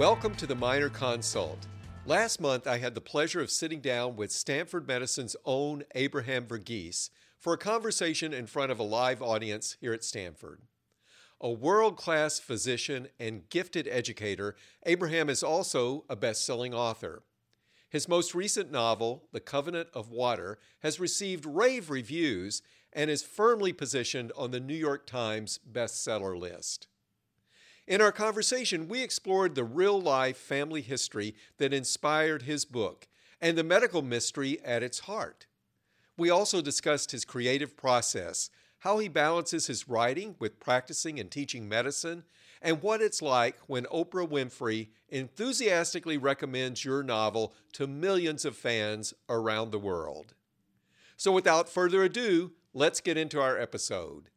Welcome to the Minor Consult. Last month, I had the pleasure of sitting down with Stanford Medicine's own Abraham Verghese for a conversation in front of a live audience here at Stanford. A world class physician and gifted educator, Abraham is also a best selling author. His most recent novel, The Covenant of Water, has received rave reviews and is firmly positioned on the New York Times bestseller list. In our conversation, we explored the real life family history that inspired his book and the medical mystery at its heart. We also discussed his creative process, how he balances his writing with practicing and teaching medicine, and what it's like when Oprah Winfrey enthusiastically recommends your novel to millions of fans around the world. So, without further ado, let's get into our episode.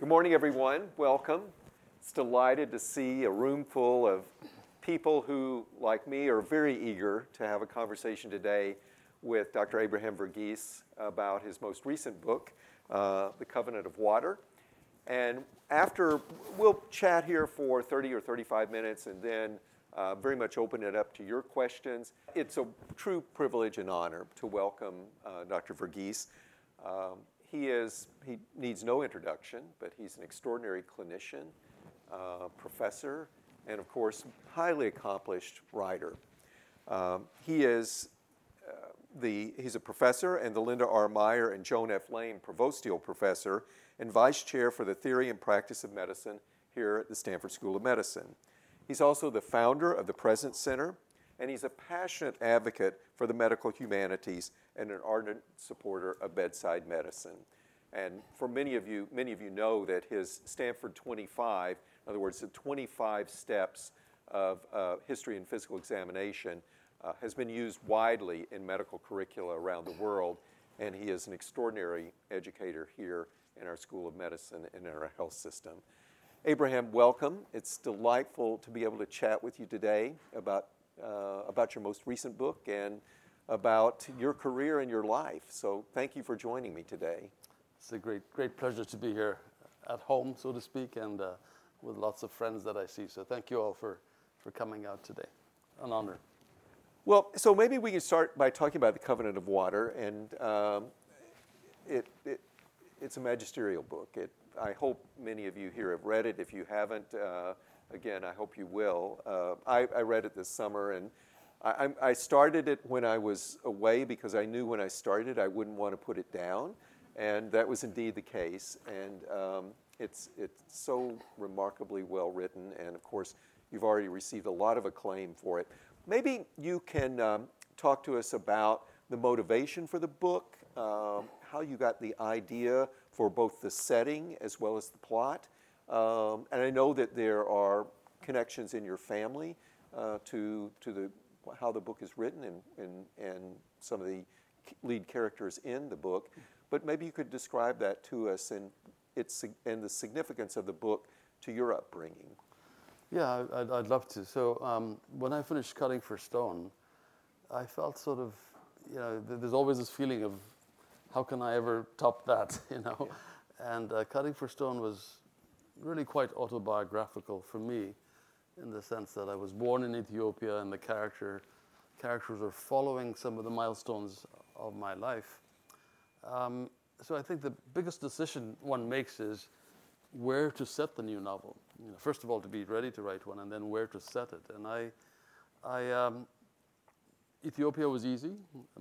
Good morning, everyone. Welcome. It's delighted to see a room full of people who, like me, are very eager to have a conversation today with Dr. Abraham Verghese about his most recent book, uh, The Covenant of Water. And after, we'll chat here for 30 or 35 minutes and then uh, very much open it up to your questions. It's a true privilege and honor to welcome uh, Dr. Verghese. Um, he is, he needs no introduction, but he's an extraordinary clinician, professor, and of course, highly accomplished writer. Um, he is uh, the, he's a professor and the Linda R. Meier and Joan F. Lane Provostial Professor and Vice Chair for the Theory and Practice of Medicine here at the Stanford School of Medicine. He's also the founder of the Presence Center, and he's a passionate advocate for the medical humanities and an ardent supporter of bedside medicine. And for many of you, many of you know that his Stanford 25, in other words, the 25 steps of uh, history and physical examination, uh, has been used widely in medical curricula around the world. And he is an extraordinary educator here in our School of Medicine and in our health system. Abraham, welcome. It's delightful to be able to chat with you today about, uh, about your most recent book and about your career and your life. So thank you for joining me today. It's a great, great pleasure to be here at home, so to speak, and uh, with lots of friends that I see. So thank you all for, for coming out today. An honor. Well, so maybe we can start by talking about the Covenant of Water, and um, it, it, it's a magisterial book. It, I hope many of you here have read it. If you haven't, uh, again, I hope you will. Uh, I, I, read it this summer, and I, I, started it when I was away because I knew when I started I wouldn't want to put it down, and that was indeed the case. And um, it's it's so remarkably well written, and of course, you've already received a lot of acclaim for it. Maybe you can um, talk to us about the motivation for the book, um, how you got the idea for both the setting as well as the plot. Um, and I know that there are connections in your family uh, to, to the, how the book is written and, and, and some of the lead characters in the book. But maybe you could describe that to us and, its, and the significance of the book to your upbringing. Yeah, I'd, I'd love to. So um, when I finished Cutting for Stone, I felt sort of, you know, there's always this feeling of how can I ever top that, you know? Yeah. And uh, Cutting for Stone was really quite autobiographical for me in the sense that I was born in Ethiopia and the character, characters are following some of the milestones of my life. Um, so I think the biggest decision one makes is where to set the new novel. You know, first of all, to be ready to write one, and then where to set it. And I, I um, Ethiopia was easy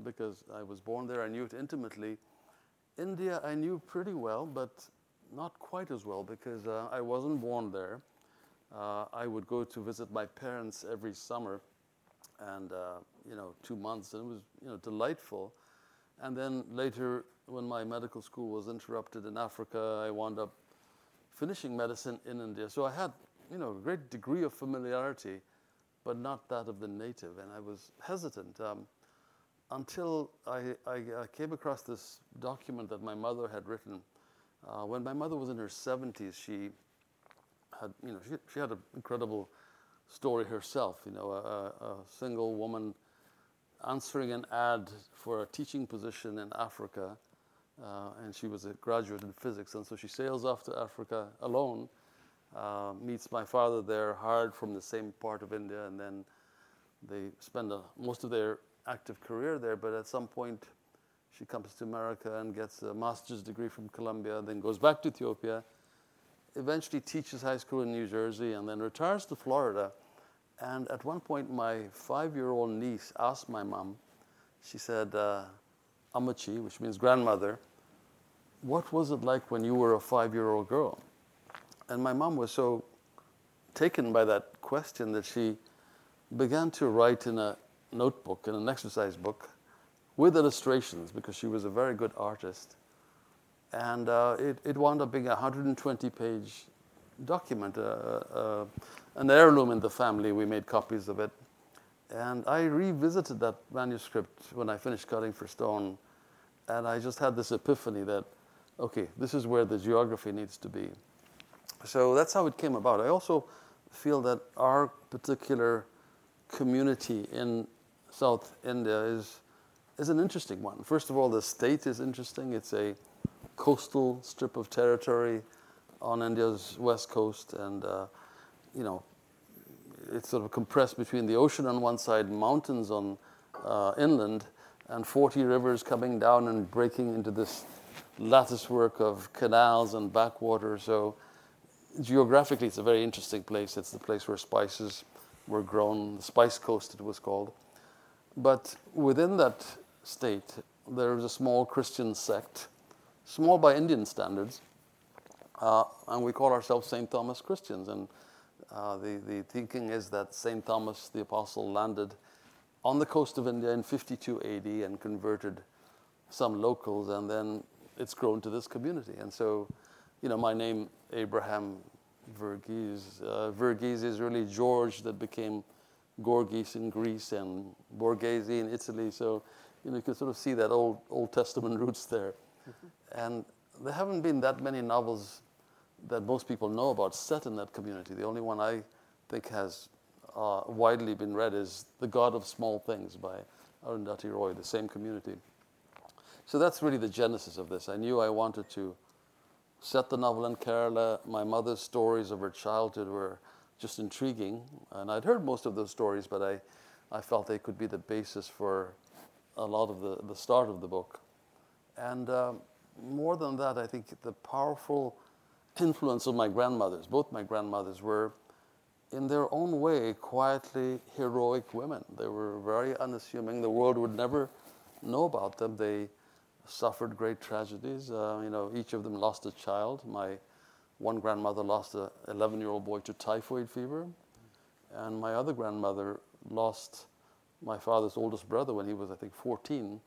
because I was born there. I knew it intimately. India, I knew pretty well, but not quite as well because uh, I wasn't born there. Uh, I would go to visit my parents every summer, and uh, you know, two months, and it was you know delightful. And then later, when my medical school was interrupted in Africa, I wound up finishing medicine in India. So I had you know a great degree of familiarity but not that of the native. And I was hesitant um, until I, I, I, came across this document that my mother had written. Uh, when my mother was in her 70s, she had, you know, she, she had an incredible story herself. You know, a, a single woman answering an ad for a teaching position in Africa, uh, and she was a graduate in physics, and so she sails off to Africa alone uh, meets my father there, hired from the same part of India, and then they spend a, most of their active career there. But at some point, she comes to America and gets a master's degree from Columbia, then goes back to Ethiopia, eventually teaches high school in New Jersey, and then retires to Florida. And at one point, my five year old niece asked my mom, she said, uh, Amachi, which means grandmother, what was it like when you were a five year old girl? And my mom was so taken by that question that she began to write in a notebook, in an exercise book, with illustrations because she was a very good artist. And uh, it, it wound up being a 120 page document, uh, uh, an heirloom in the family. We made copies of it. And I revisited that manuscript when I finished cutting for stone. And I just had this epiphany that, okay, this is where the geography needs to be. So that's how it came about. I also feel that our particular community in South India is is an interesting one. First of all, the state is interesting. It's a coastal strip of territory on India's west coast, and uh, you know, it's sort of compressed between the ocean on one side, mountains on uh, inland, and 40 rivers coming down and breaking into this lattice work of canals and backwaters. So, geographically, it's a very interesting place. It's the place where spices were grown, the Spice Coast, it was called. But within that state, there is a small Christian sect, small by Indian standards, uh, and we call ourselves St. Thomas Christians. And uh, the, the thinking is that St. Thomas the Apostle landed on the coast of India in 52 AD and converted some locals, and then it's grown to this community. And so, you know, my name, Abraham Verghese, uh, Verghese is really George that became Gorgies in Greece and Borghese in Italy. So you know, you can sort of see that old Old Testament roots there. Mm-hmm. And there haven't been that many novels that most people know about set in that community. The only one I think has uh, widely been read is The God of Small Things by Arundhati Roy, the same community. So that's really the genesis of this. I knew I wanted to set the novel in Kerala. My mother's stories of her childhood were just intriguing, and I'd heard most of those stories, but I, I felt they could be the basis for a lot of the, the start of the book. And uh, more than that, I think the powerful influence of my grandmothers, both my grandmothers, were in their own way quietly heroic women. They were very unassuming. The world would never know about them. They suffered great tragedies. Uh, you know, each of them lost a child. My one grandmother lost an 11 year old boy to typhoid fever, and my other grandmother lost my father's oldest brother when he was, I think, 14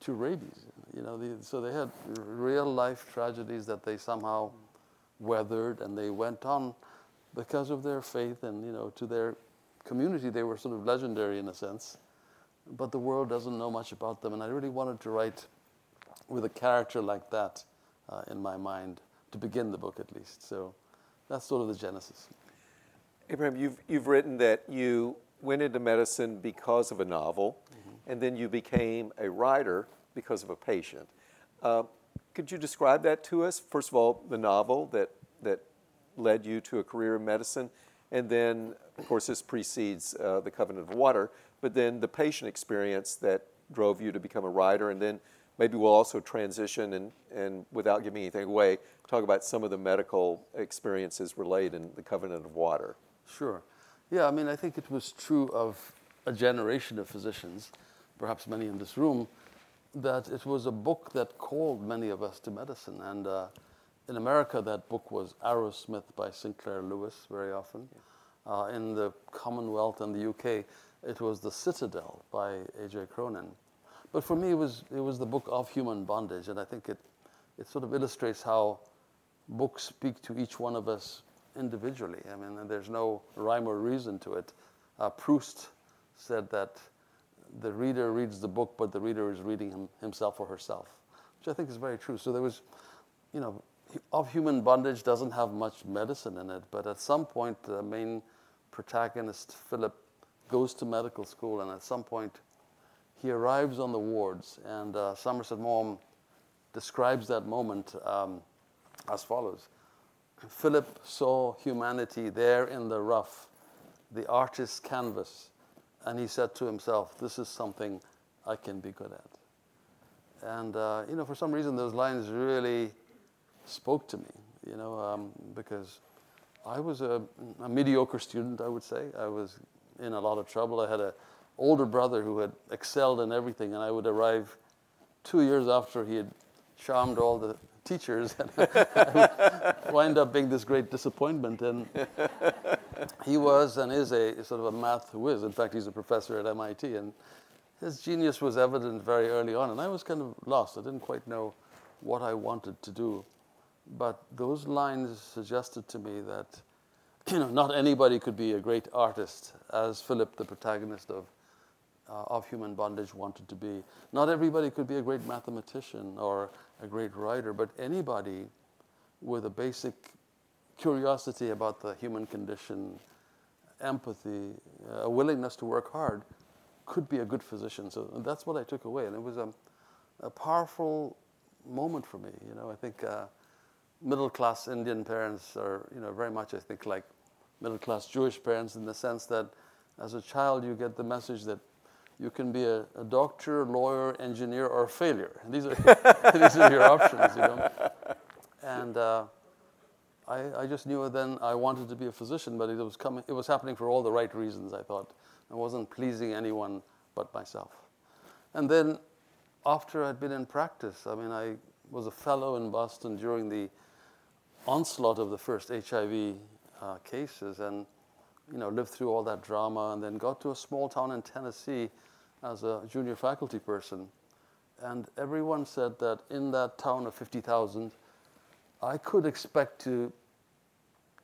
to rabies. You know, the, so they had real life tragedies that they somehow weathered, and they went on because of their faith and you know to their community. They were sort of legendary in a sense, but the world doesn't know much about them. And I really wanted to write with a character like that uh, in my mind to begin the book, at least. So that's sort of the genesis. Abraham, you've you've written that you went into medicine because of a novel, mm-hmm. and then you became a writer because of a patient. Uh, could you describe that to us? First of all, the novel that that led you to a career in medicine, and then, of course, this precedes uh, the Covenant of Water. But then the patient experience that drove you to become a writer, and then maybe we'll also transition and, and without giving anything away, talk about some of the medical experiences relayed in the Covenant of Water. Sure. Yeah, I mean, I think it was true of a generation of physicians, perhaps many in this room, that it was a book that called many of us to medicine. And uh, in America, that book was Arrowsmith by Sinclair Lewis, very often. Uh, in the Commonwealth and the UK, it was The Citadel by A.J. Cronin. But for me, it was, it was the book of human bondage, and I think it, it sort of illustrates how books speak to each one of us individually. I mean, there's no rhyme or reason to it. Uh, Proust said that the reader reads the book, but the reader is reading him, himself or herself, which I think is very true. So there was, you know, of human bondage doesn't have much medicine in it, but at some point, the main protagonist, Philip, goes to medical school, and at some point, he arrives on the wards, and uh, Somerset Maugham describes that moment um, as follows. Philip saw humanity there in the rough, the artist's canvas, and he said to himself, This is something I can be good at. And, uh, you know, for some reason, those lines really spoke to me, you know, um, because I was a, a, mediocre student, I would say. I was in a lot of trouble. I had an older brother who had excelled in everything, and I would arrive two years after he had charmed all the teachers and wind up being this great disappointment. And he was and is a sort of a math whiz. In fact, he's a professor at MIT, and his genius was evident very early on. And I was kind of lost. I didn't quite know what I wanted to do. But those lines suggested to me that you know, not anybody could be a great artist, as Philip, the protagonist of uh, of human bondage wanted to be. Not everybody could be a great mathematician or a great writer, but anybody with a basic curiosity about the human condition, empathy, a willingness to work hard, could be a good physician. So that's what I took away, and it was a, a powerful moment for me. You know, I think uh, middle-class Indian parents are, you know, very much I think like middle-class Jewish parents in the sense that as a child you get the message that you can be a, a doctor, lawyer, engineer, or failure. These are, these are your options, you know. And uh, I, I just knew then I wanted to be a physician, but it was coming. It was happening for all the right reasons. I thought I wasn't pleasing anyone but myself. And then, after I'd been in practice, I mean, I was a fellow in Boston during the onslaught of the first HIV uh, cases, and you know, lived through all that drama, and then got to a small town in Tennessee as a junior faculty person. And everyone said that in that town of 50,000, I could expect to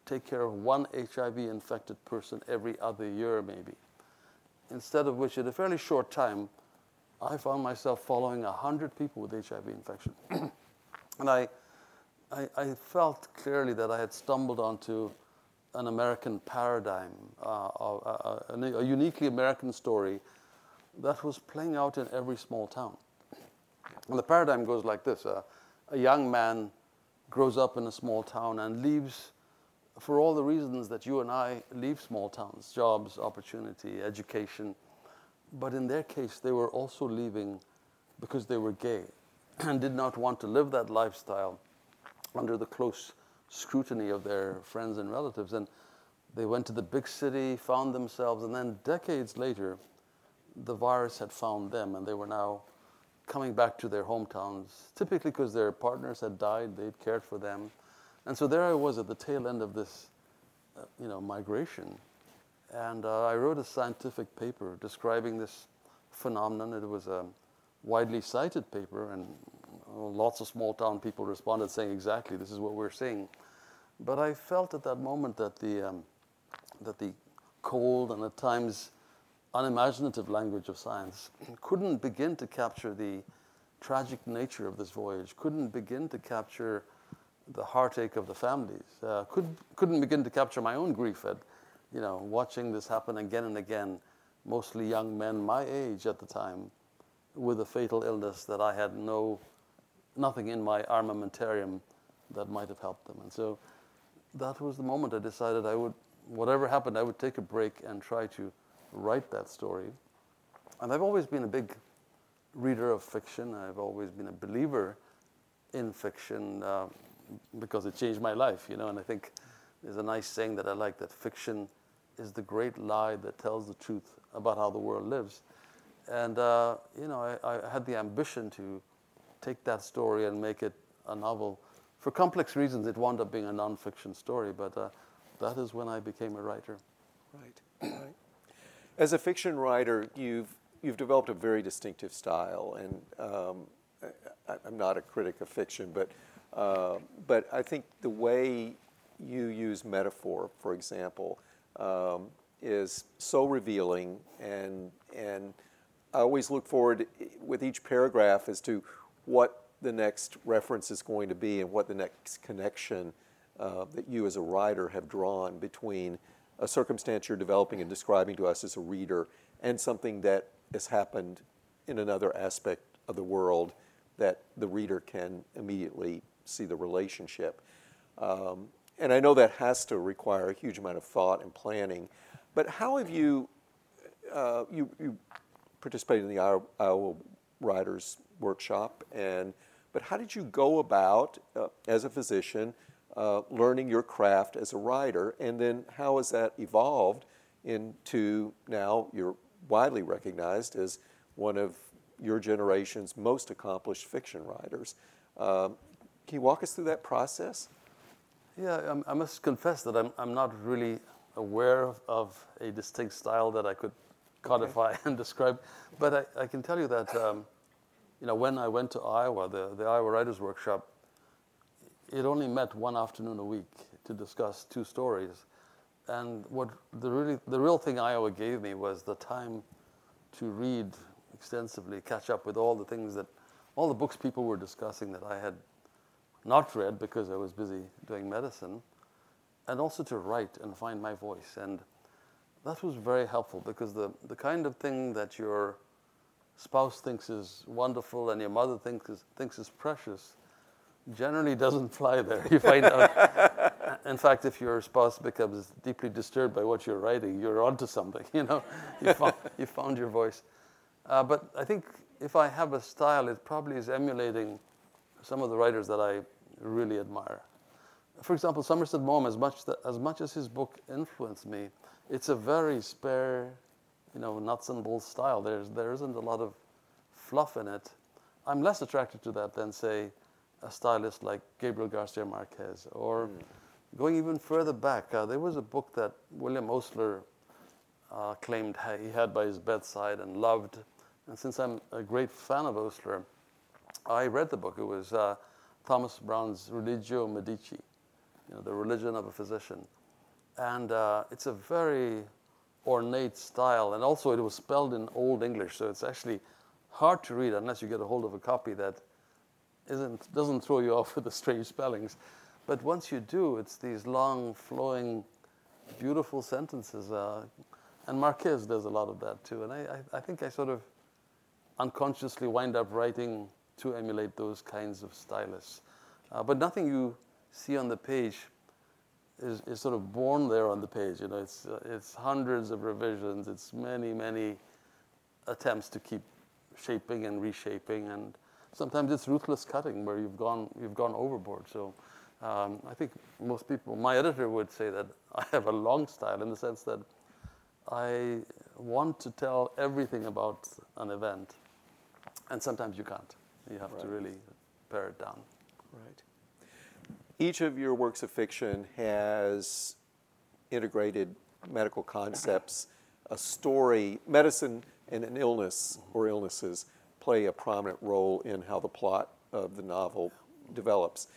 take care of one HIV infected person every other year, maybe. Instead of which, in a fairly short time, I found myself following 100 people with HIV infection. and I, I, I, felt clearly that I had stumbled onto an American paradigm, uh, a, a, a, uniquely American story that was playing out in every small town. And the paradigm goes like this uh, a young man grows up in a small town and leaves for all the reasons that you and I leave small towns jobs, opportunity, education. But in their case, they were also leaving because they were gay and did not want to live that lifestyle under the close scrutiny of their friends and relatives. And they went to the big city, found themselves, and then decades later, the virus had found them, and they were now coming back to their hometowns, typically because their partners had died, they'd cared for them. And so there I was at the tail end of this, uh, you know, migration. And uh, I wrote a scientific paper describing this phenomenon. It was a widely cited paper, and uh, lots of small town people responded saying exactly this is what we're seeing. But I felt at that moment that the, um, that the cold and at times unimaginative language of science couldn't begin to capture the tragic nature of this voyage, couldn't begin to capture the heartache of the families, uh, could, couldn't begin to capture my own grief at, you know, watching this happen again and again, mostly young men my age at the time, with a fatal illness that I had no, nothing in my armamentarium that might have helped them. And so that was the moment I decided I would, whatever happened, I would take a break and try to write that story. And I've always been a big reader of fiction. I've always been a believer in fiction uh, because it changed my life, you know. And I think there's a nice saying that I like that fiction is the great lie that tells the truth about how the world lives. And, uh, you know, I, I, had the ambition to take that story and make it a novel. For complex reasons, it wound up being a nonfiction story, but uh, that is when I became a writer. Right, right. As a fiction writer, you've you've developed a very distinctive style, and um, I, am not a critic of fiction, but uh, but I think the way you use metaphor, for example, um, is so revealing, and and I always look forward with each paragraph as to what the next reference is going to be and what the next connection uh, that you as a writer have drawn between a circumstance you're developing and describing to us as a reader and something that has happened in another aspect of the world that the reader can immediately see the relationship. Um, and I know that has to require a huge amount of thought and planning. But how have you, uh, you, you participated in the Iowa, Writers Workshop, and but how did you go about uh, as a physician uh, learning your craft as a writer, and then how has that evolved into now you're widely recognized as one of your generation's most accomplished fiction writers. Um, can you walk us through that process? Yeah, I must confess that I'm, I'm not really aware of, of a distinct style that I could codify okay. and describe. But I, I, can tell you that, um, you know, when I went to Iowa, the, the Iowa Writers Workshop, it only met one afternoon a week to discuss two stories. And what the, really, the real thing Iowa gave me was the time to read extensively, catch up with all the things that, all the books people were discussing that I had not read because I was busy doing medicine, and also to write and find my voice. And that was very helpful because the, the kind of thing that your spouse thinks is wonderful and your mother thinks is, thinks is precious generally doesn't fly there. You find out. in fact, if your spouse becomes deeply disturbed by what you're writing, you're onto something. You know, you found, you found your voice. Uh, but I think if I have a style, it probably is emulating some of the writers that I really admire. For example, Somerset Maugham, as much, that, as much as his book influenced me, it's a very spare, you know, nuts and bolts style. There's, there isn't a lot of fluff in it. I'm less attracted to that than, say, a stylist like Gabriel Garcia Marquez. Or mm. going even further back, uh, there was a book that William Osler uh, claimed he had by his bedside and loved. And since I'm a great fan of Osler, I read the book. It was uh, Thomas Browne's Religio Medici, you know, the religion of a physician. And uh, it's a very ornate style. And also, it was spelled in Old English, so it's actually hard to read unless you get a hold of a copy that isn't, doesn't throw you off with the strange spellings. But once you do, it's these long, flowing, beautiful sentences. Uh, and Marquez does a lot of that too. And I, I, I, think I sort of unconsciously wind up writing to emulate those kinds of stylists. Uh, but nothing you see on the page is, is sort of born there on the page. You know, it's, uh, it's hundreds of revisions. It's many, many attempts to keep shaping and reshaping. And sometimes it's ruthless cutting where you've gone, you've gone overboard. So um, I think most people, my editor would say that I have a long style in the sense that I want to tell everything about an event. And sometimes you can't. You have right. to really pare it down. Right. Each of your works of fiction has integrated medical concepts, a story, medicine and an illness or illnesses play a prominent role in how the plot of the novel develops.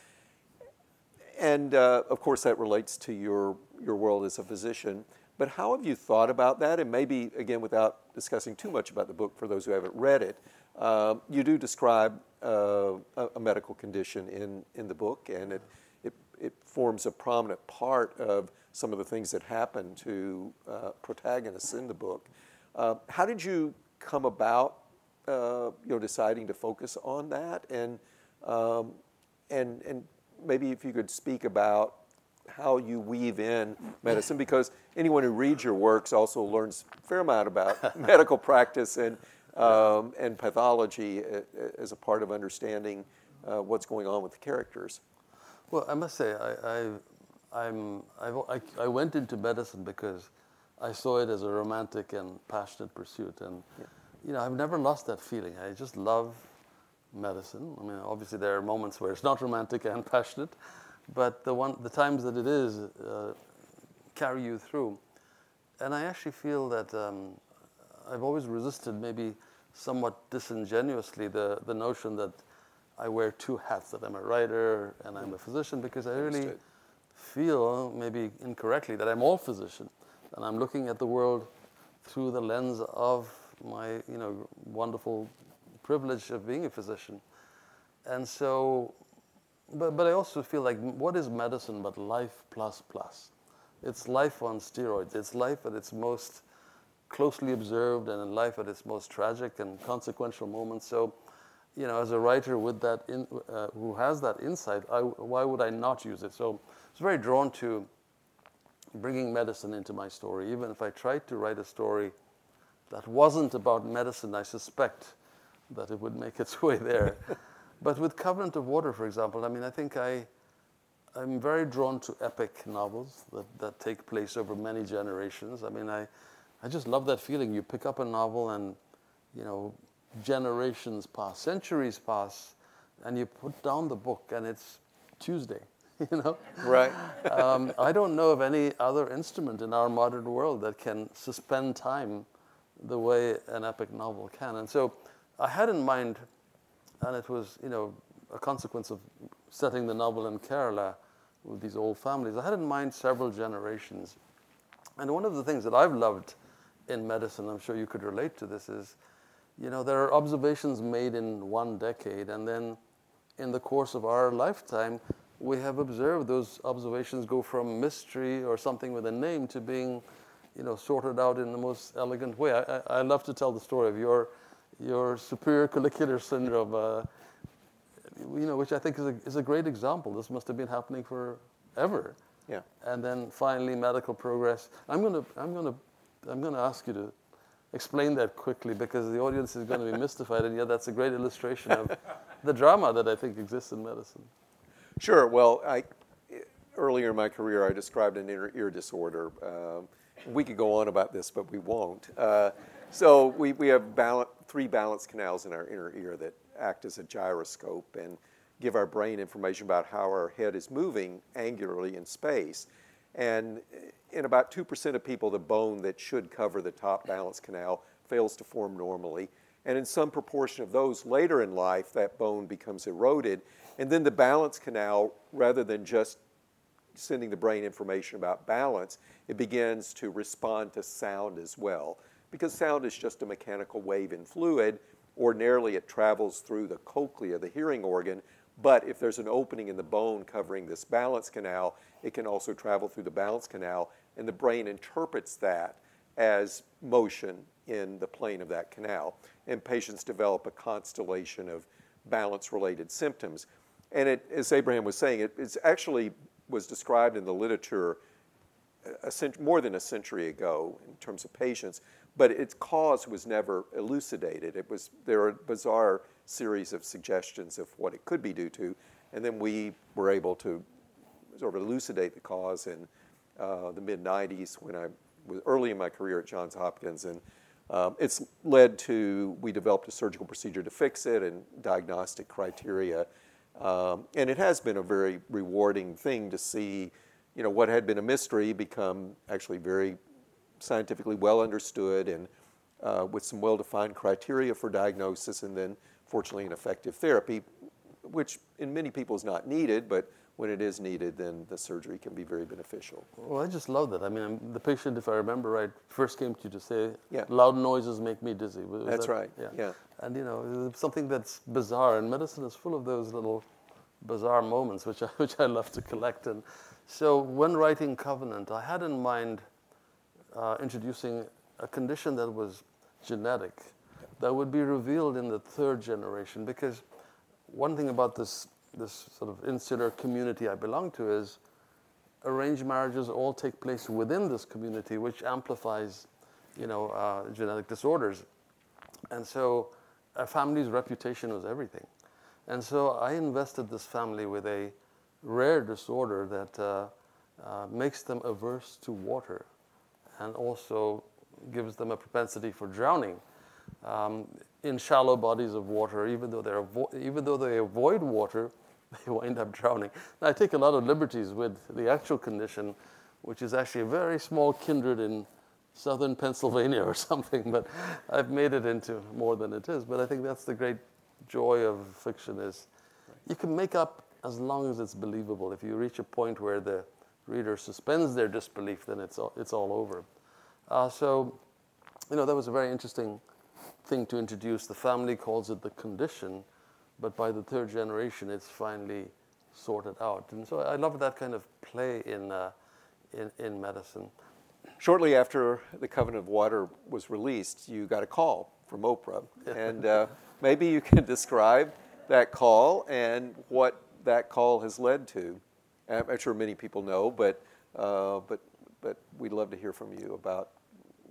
And uh, of course, that relates to your, your world as a physician. But how have you thought about that? And maybe, again, without discussing too much about the book for those who haven't read it, uh, you do describe uh, a, a, medical condition in, in the book, and it, it, forms a prominent part of some of the things that happen to uh, protagonists in the book. Uh, how did you come about uh, you know, deciding to focus on that, and um, and and maybe if you could speak about how you weave in medicine, because anyone who reads your works also learns a fair amount about medical practice and um, and pathology as a part of understanding uh, what's going on with the characters. Well, I must say, I, I, I'm, I, I went into medicine because I saw it as a romantic and passionate pursuit, and. Yeah you know, I've never lost that feeling. I just love medicine. I mean, obviously there are moments where it's not romantic and passionate, but the one, the times that it is, uh, carry you through. And I actually feel that um, I've always resisted, maybe somewhat disingenuously, the the notion that I wear two hats. That I'm a writer and I'm a physician, because I really feel, maybe incorrectly, that I'm all physician, and I'm looking at the world through the lens of my you know wonderful privilege of being a physician. And so, but, but I also feel like what is medicine but life plus plus? It's life on steroids. It's life at its most closely observed and in life at its most tragic and consequential moments. So you know, as a writer with that in, uh, who has that insight, I, why would I not use it? So I was very drawn to bringing medicine into my story. Even if I tried to write a story that wasn't about medicine, I suspect that it would make its way there. but with Covenant of Water, for example, I mean, I think I, I'm very drawn to epic novels that, that take place over many generations. I mean, I, I just love that feeling. You pick up a novel and, you know, generations pass, centuries pass, and you put down the book and it's Tuesday, you know? Right. um, I don't know of any other instrument in our modern world that can suspend time the way an epic novel can. And so I had in mind, and it was, you know, a consequence of setting the novel in Kerala with these old families, I had in mind several generations. And one of the things that I've loved in medicine, I'm sure you could relate to this, is, you know, there are observations made in one decade, and then in the course of our lifetime, we have observed those observations go from mystery or something with a name to being, you know, sorted out in the most elegant way. I, I, I love to tell the story of your, your superior collicular syndrome. Uh, you know, which I think is a, is a great example. This must have been happening forever. Yeah. And then finally, medical progress. I'm gonna, I'm gonna, I'm gonna ask you to explain that quickly because the audience is going to be mystified, and yet that's a great illustration of the drama that I think exists in medicine. Sure. Well, I, earlier in my career, I described an inner ear disorder. Um, we could go on about this, but we won't. Uh, so we, we have balance, three balance canals in our inner ear that act as a gyroscope and give our brain information about how our head is moving angularly in space. And in about 2% of people, the bone that should cover the top balance canal fails to form normally. And in some proportion of those later in life, that bone becomes eroded. And then the balance canal, rather than just sending the brain information about balance, it begins to respond to sound as well. Because sound is just a mechanical wave in fluid, Ordinarily, it travels through the cochlea, the hearing organ, but if there's an opening in the bone covering this balance canal, it can also travel through the balance canal, and the brain interprets that as motion in the plane of that canal. And patients develop a constellation of balance related symptoms. And it, as Abraham was saying, it actually was described in the literature uh, a cent- more than a century ago in terms of patients but its cause was never elucidated. It was there are bizarre series of suggestions of what it could be due to, and then we were able to sort of elucidate the cause in uh, the mid '90s when I was early in my career at Johns Hopkins, and um, it's led to we developed a surgical procedure to fix it and diagnostic criteria, um, and it has been a very rewarding thing to see, you know, what had been a mystery become actually very scientifically well understood and uh, with some well defined criteria for diagnosis, and then fortunately an effective therapy, which in many people is not needed, but when it is needed, then the surgery can be very beneficial. Well, I just love that. I mean, the patient, if I remember right, first came to you to say, yeah. loud noises make me dizzy. Was that's that, right. Yeah. yeah. And, you know, something that's bizarre, and medicine is full of those little bizarre moments, which I, which I love to collect. And so when writing Covenant, I had in mind uh, introducing a condition that was genetic that would be revealed in the third generation. Because one thing about this, this sort of insular community I belong to is arranged marriages all take place within this community, which amplifies, you know, uh, genetic disorders. And so a family's reputation was everything. And so I invested this family with a rare disorder that uh, uh, makes them averse to water and also gives them a propensity for drowning um, in shallow bodies of water. Even though, they're avo- even though they avoid water, they wind up drowning. I take a lot of liberties with the actual condition, which is actually a very small kindred in southern Pennsylvania or something, but I've made it into more than it is. But I think that's the great joy of fiction is you can make up as long as it's believable. If you reach a point where the reader suspends their disbelief, then it's all, it's all over. Uh, so, you know, that was a very interesting thing to introduce. The family calls it the condition, but by the third generation, it's finally sorted out. And so I love that kind of play in, uh, in, in medicine. Shortly after The Covenant of Water was released, you got a call from Oprah. And uh, maybe you can describe that call and what that call has led to. I'm sure many people know, but uh, but but we'd love to hear from you about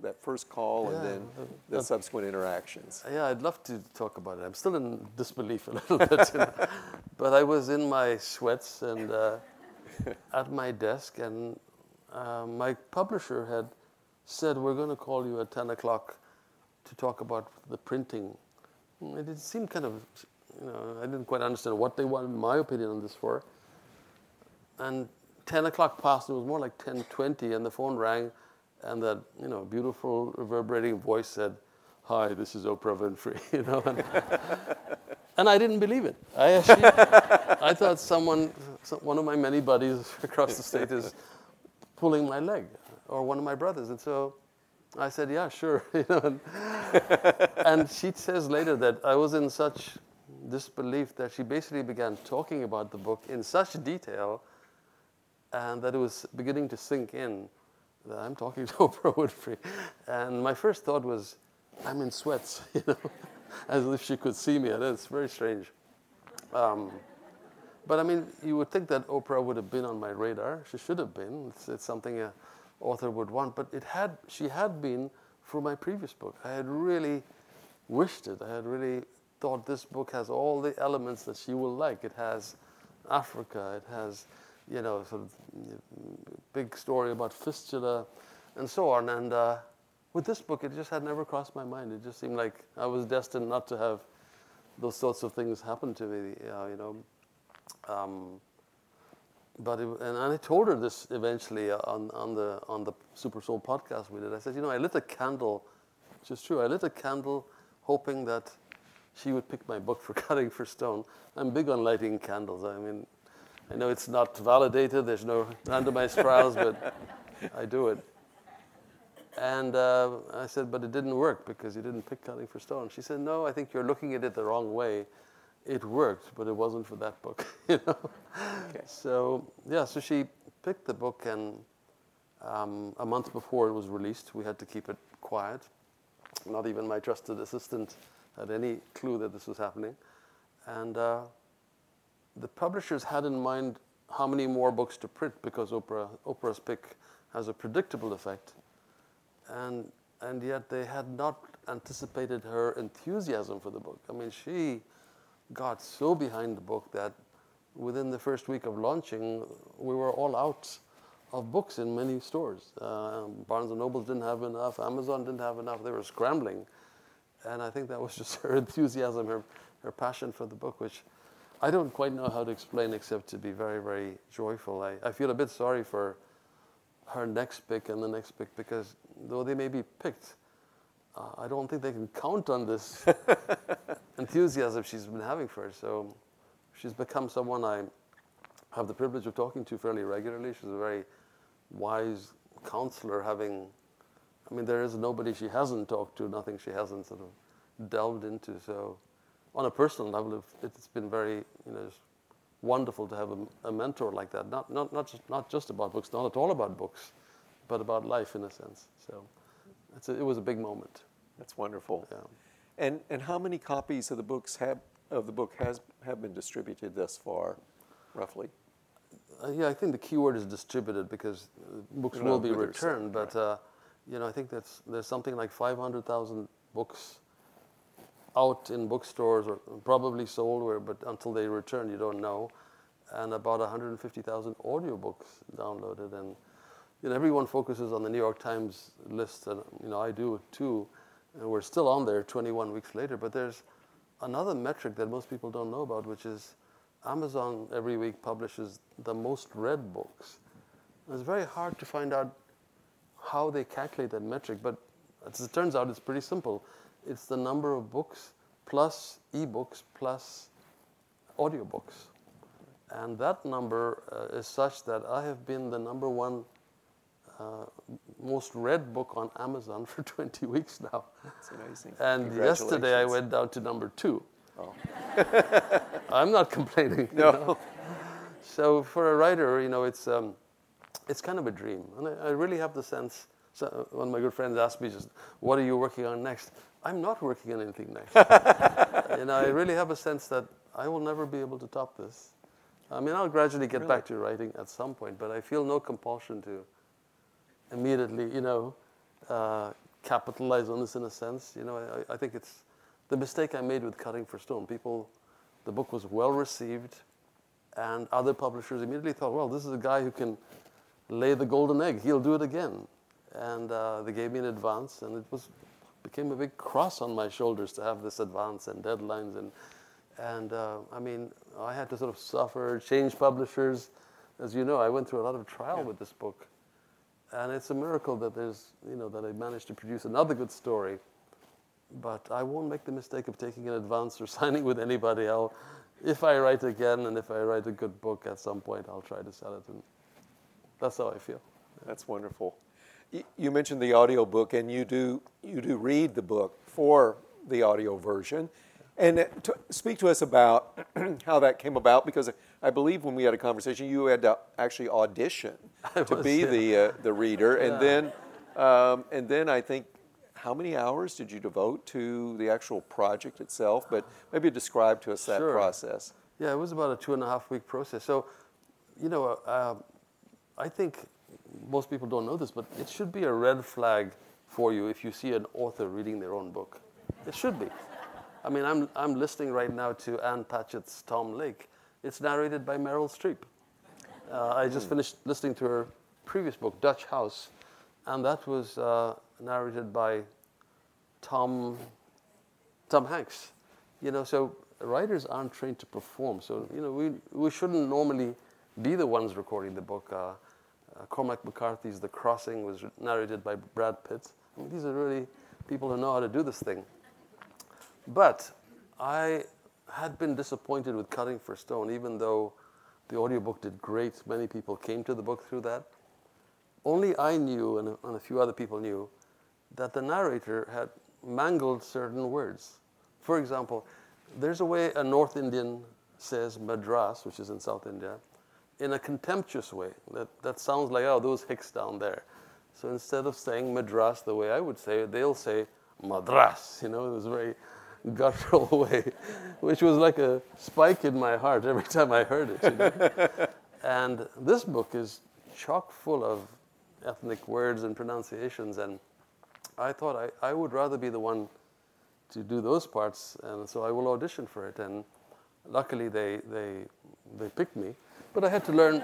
that first call and then that- the subsequent interactions. Yeah, I'd love to talk about it. I'm still in disbelief a little bit, you know. but I was in my sweats and uh, at my desk, and uh, my publisher had said, "We're going to call you at 10 o'clock to talk about the printing." It seemed kind of, you know, I didn't quite understand what they wanted my opinion on this for. And 10 o'clock passed, it was more like 10.20, and the phone rang, and that, you know, beautiful reverberating voice said, hi, this is Oprah Winfrey, you know. And, and I didn't believe it. I actually, I thought someone, some, one of my many buddies across the state is pulling my leg, or one of my brothers. And so I said, yeah, sure, you know. And, and she says later that I was in such disbelief that she basically began talking about the book in such detail and that it was beginning to sink in that I'm talking to Oprah Winfrey. And my first thought was, I'm in sweats, you know, as if she could see me. And it's very strange. Um, but I mean, you would think that Oprah would have been on my radar. She should have been. It's, it's something an author would want. But it had, she had been for my previous book. I had really wished it. I had really thought this book has all the elements that she will like. It has Africa. It has, you know, sort of big story about fistula, and so on. And uh, with this book, it just had never crossed my mind. It just seemed like I was destined not to have those sorts of things happen to me. Uh, you know. Um, but it, and I told her this eventually on, on the on the Super Soul podcast we did. I said, you know, I lit a candle, which is true. I lit a candle, hoping that she would pick my book for cutting for stone. I'm big on lighting candles. I mean, I know it's not validated. There's no randomized trials, but I do it. And uh, I said, but it didn't work because you didn't pick cutting for stone. She said, no, I think you're looking at it the wrong way it worked, but it wasn't for that book. You know. Okay. So yeah, so she picked the book, and um, a month before it was released, we had to keep it quiet. Not even my trusted assistant had any clue that this was happening, and uh, the publishers had in mind how many more books to print because Oprah Oprah's pick has a predictable effect, and and yet they had not anticipated her enthusiasm for the book. I mean, she got so behind the book that within the first week of launching, we were all out of books in many stores. Uh, Barnes and Nobles didn't have enough, Amazon didn't have enough. They were scrambling, and I think that was just her enthusiasm, her her passion for the book, which I don't quite know how to explain except to be very very joyful. I, I feel a bit sorry for her next pick and the next pick because though they may be picked, uh, I don't think they can count on this enthusiasm she's been having for her. So she's become someone I have the privilege of talking to fairly regularly. She's a very wise counselor, having, I mean, there is nobody she hasn't talked to, nothing she hasn't sort of delved into. So on a personal level, it- it's been very, you know, wonderful to have a, a mentor like that. Not, not, not, just, not just about books, not at all about books, but about life in a sense. So it's a, it was a big moment. That's wonderful. Yeah. And and how many copies of the books have of the book has have been distributed thus far, roughly? Uh, yeah, I think the key word is distributed because uh, books No, will be returned. But uh, you know, I think that's there's something like 500,000 books out in bookstores or probably sold, where, but until they return, you don't know. And about 150,000 audiobooks downloaded. And you know, everyone focuses on the New York Times list, and you know, I do too. And we're still on there 21 weeks later. But there's another metric that most people don't know about, which is Amazon every week publishes the most read books. It's very hard to find out how they calculate that metric, but as it turns out, it's pretty simple. It's the number of books plus ebooks plus audiobooks. And that number uh, is such that I have been the number one uh, most read book on Amazon for 20 weeks now. It's amazing. And yesterday I went down to number two. Oh. I'm not complaining. you No. know. So for a writer, you know, it's um, it's kind of a dream, and I, I really have the sense. So uh, one of my good friends asked me just, "What are you working on next?" I'm not working on anything next. you know, I really have a sense that I will never be able to top this. I mean, I'll gradually get Really? back to writing at some point, but I feel no compulsion to immediately, you know, uh, capitalize on this in a sense. You know, I, I think it's the mistake I made with Cutting for Stone. People, the book was well received, and other publishers immediately thought, well, this is a guy who can lay the golden egg. He'll do it again. And uh, they gave me an advance, and it was became a big cross on my shoulders to have this advance and deadlines and and uh, I mean I had to sort of suffer, change publishers. As you know, I went through a lot of trial Yeah. with this book, and it's a miracle that there's you know that I managed to produce another good story. But I won't make the mistake of taking an advance or signing with anybody. I'll, if I write again and if I write a good book at some point, I'll try to sell it, and that's how I feel. That's wonderful. You mentioned the audiobook, and you do you do read the book for the audio version. And to, speak to us about how that came about, because I believe when we had a conversation, you had to actually audition to be yeah. the uh, the reader, and Yeah. then um, and then I think how many hours did you devote to the actual project itself? But maybe describe to us that Sure. process. Yeah, it was about a two and a half week process. So, you know, uh, I think most people don't know this, but it should be a red flag for you if you see an author reading their own book. It should be. I mean, I'm, I'm listening right now to Ann Patchett's Tom Lake. It's narrated by Meryl Streep. Uh, I just finished listening to her previous book, Dutch House, and that was uh, narrated by Tom Tom Hanks. You know, so writers aren't trained to perform. So you know, we we shouldn't normally be the ones recording the book. Uh, uh, Cormac McCarthy's The Crossing was narrated by Brad Pitt. I mean, these are really people who know how to do this thing. But I had been disappointed with Cutting for Stone, even though the audiobook did great. Many people came to the book through that. Only I knew, and and a few other people knew, that the narrator had mangled certain words. For example, there's a way a North Indian says Madras, which is in South India, in a contemptuous way. That, that sounds like, oh, those hicks down there. So instead of saying Madras the way I would say it, they'll say Madras. You know, it was very guttural way, which was like a spike in my heart every time I heard it. You know? and this book is chock full of ethnic words and pronunciations, and I thought I, I would rather be the one to do those parts, and so I will audition for it. And luckily, they they they picked me, but I had to learn.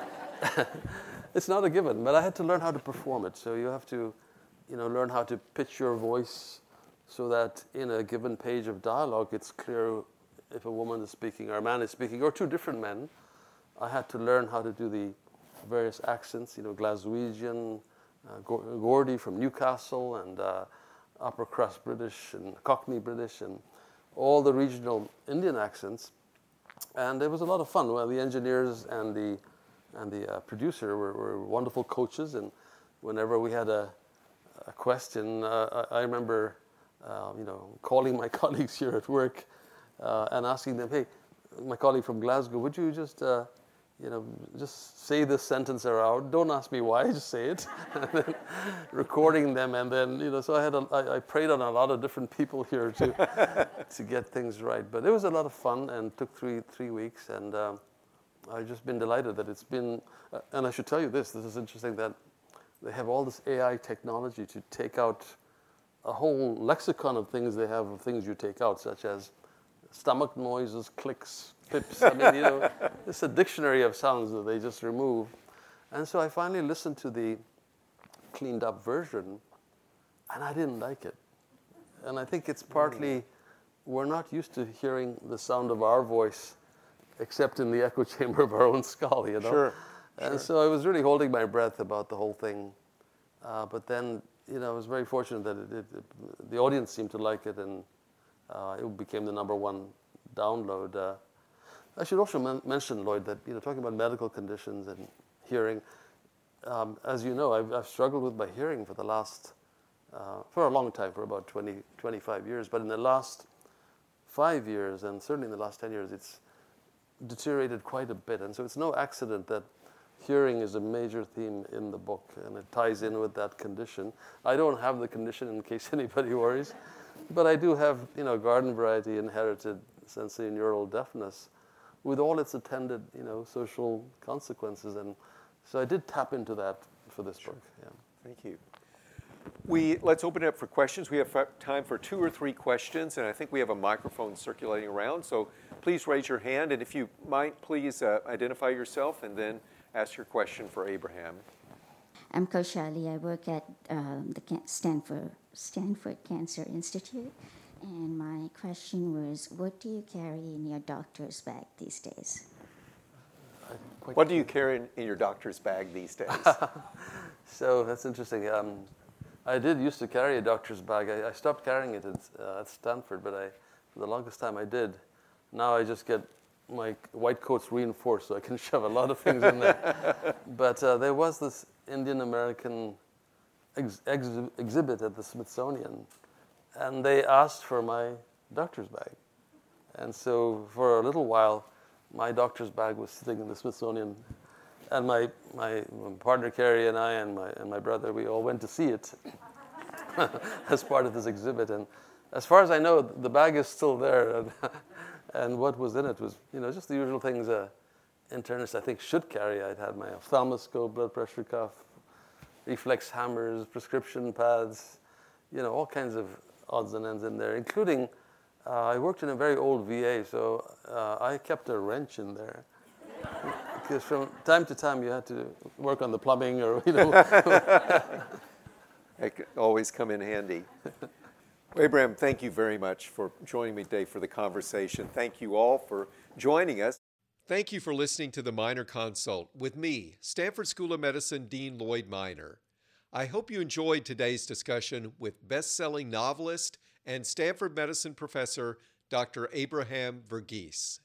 it's not a given, but I had to learn how to perform it. So you have to, you know, learn how to pitch your voice so that in a given page of dialogue, it's clear if a woman is speaking or a man is speaking, or two different men. I had to learn how to do the various accents, you know, Glaswegian, uh, Geordie from Newcastle, and uh, upper crust British, and Cockney British, and all the regional Indian accents. And it was a lot of fun. Well, the engineers and the and the uh, producer were, were wonderful coaches, and whenever we had a, a question, uh, I, I remember, uh, you know, calling my colleagues here at work uh, and asking them, "Hey, my colleague from Glasgow, would you just, uh, you know, just say this sentence aloud? Don't ask me why, just say it." and then recording them, and then you know, so I had a, I, I preyed on a lot of different people here to to get things right. But it was a lot of fun, and took three three weeks, and. Um, I've just been delighted that it's been, uh, and I should tell you this. This is interesting that they have all this AI technology to take out a whole lexicon of things they have of things you take out, such as stomach noises, clicks, pips. I mean, you know, it's a dictionary of sounds that they just remove. And so I finally listened to the cleaned up version, and I didn't like it. And I think it's partly we're not used to hearing the sound of our voice except in the echo chamber of our own skull, you know? Sure, And so I was really holding my breath about the whole thing. Uh, but then, you know, I was very fortunate that it, it, it- the audience seemed to like it and uh, it became the number one download. Uh, I should also men- mention, Lloyd, that, you know, talking about medical conditions and hearing, um, as you know, I've, I've struggled with my hearing for the last, uh, for a long time, for about 20, 25 years. But in the last five years, and certainly in the last 10 years, it's deteriorated quite a bit. And so it's no accident that hearing is a major theme in the book, and it ties in with that condition. I don't have the condition in case anybody worries, but I do have, you know, garden variety inherited sensorineural deafness with all its attended, you know, social consequences. And so I did tap into that for this sure. book. Yeah. Thank you. We, let's open it up for questions. We have time for two or three questions, and I think we have a microphone circulating around. So please raise your hand, and if you might, please uh, identify yourself and then ask your question for Abraham. I'm Koshali. I work at uh, the Stanford, Stanford Cancer Institute. And my question was, what do you carry in your doctor's bag these days? What do you carry in, in your doctor's bag these days? so that's interesting. Um, I did used to carry a doctor's bag. I, I stopped carrying it at, uh, at, Stanford, but I, for the longest time I did. Now I just get my white coats reinforced so I can shove a lot of things in there. but uh, there was this Indian American ex- ex- exhibit at the Smithsonian, and they asked for my doctor's bag. And so for a little while, my doctor's bag was sitting in the Smithsonian. And my, my, partner Carrie and I and my, and my brother, we all went to see it as part of this exhibit. And as far as I know, the bag is still there. And, and what was in it was, you know, just the usual things a internist, I think, should carry. I'd had my ophthalmoscope, blood pressure cuff, reflex hammers, prescription pads, you know, all kinds of odds and ends in there, including uh, I worked in a very old VA, so uh, I kept a wrench in there. because from time to time you had to work on the plumbing or, you know. it could always come in handy. Well, Abraham, thank you very much for joining me today for the conversation. Thank you all for joining us. Thank you for listening to the Minor Consult with me, Stanford School of Medicine Dean Lloyd Minor. I hope you enjoyed today's discussion with best selling novelist and Stanford Medicine professor Dr. Abraham Verghese.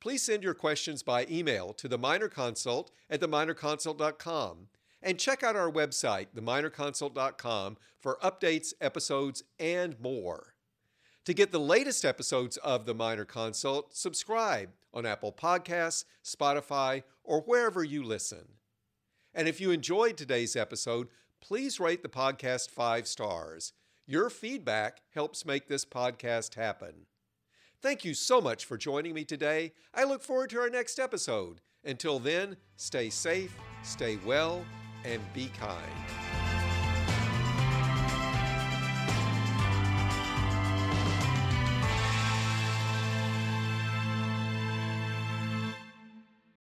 Please send your questions by email to the Minor Consult at theminorconsult.com and check out our website, theminorconsult.com, for updates, episodes, and more. To get the latest episodes of the Minor Consult, subscribe on Apple Podcasts, Spotify, or wherever you listen. And if you enjoyed today's episode, please rate the podcast five stars. Your feedback helps make this podcast happen. Thank you so much for joining me today. I look forward to our next episode. Until then, stay safe, stay well, and be kind.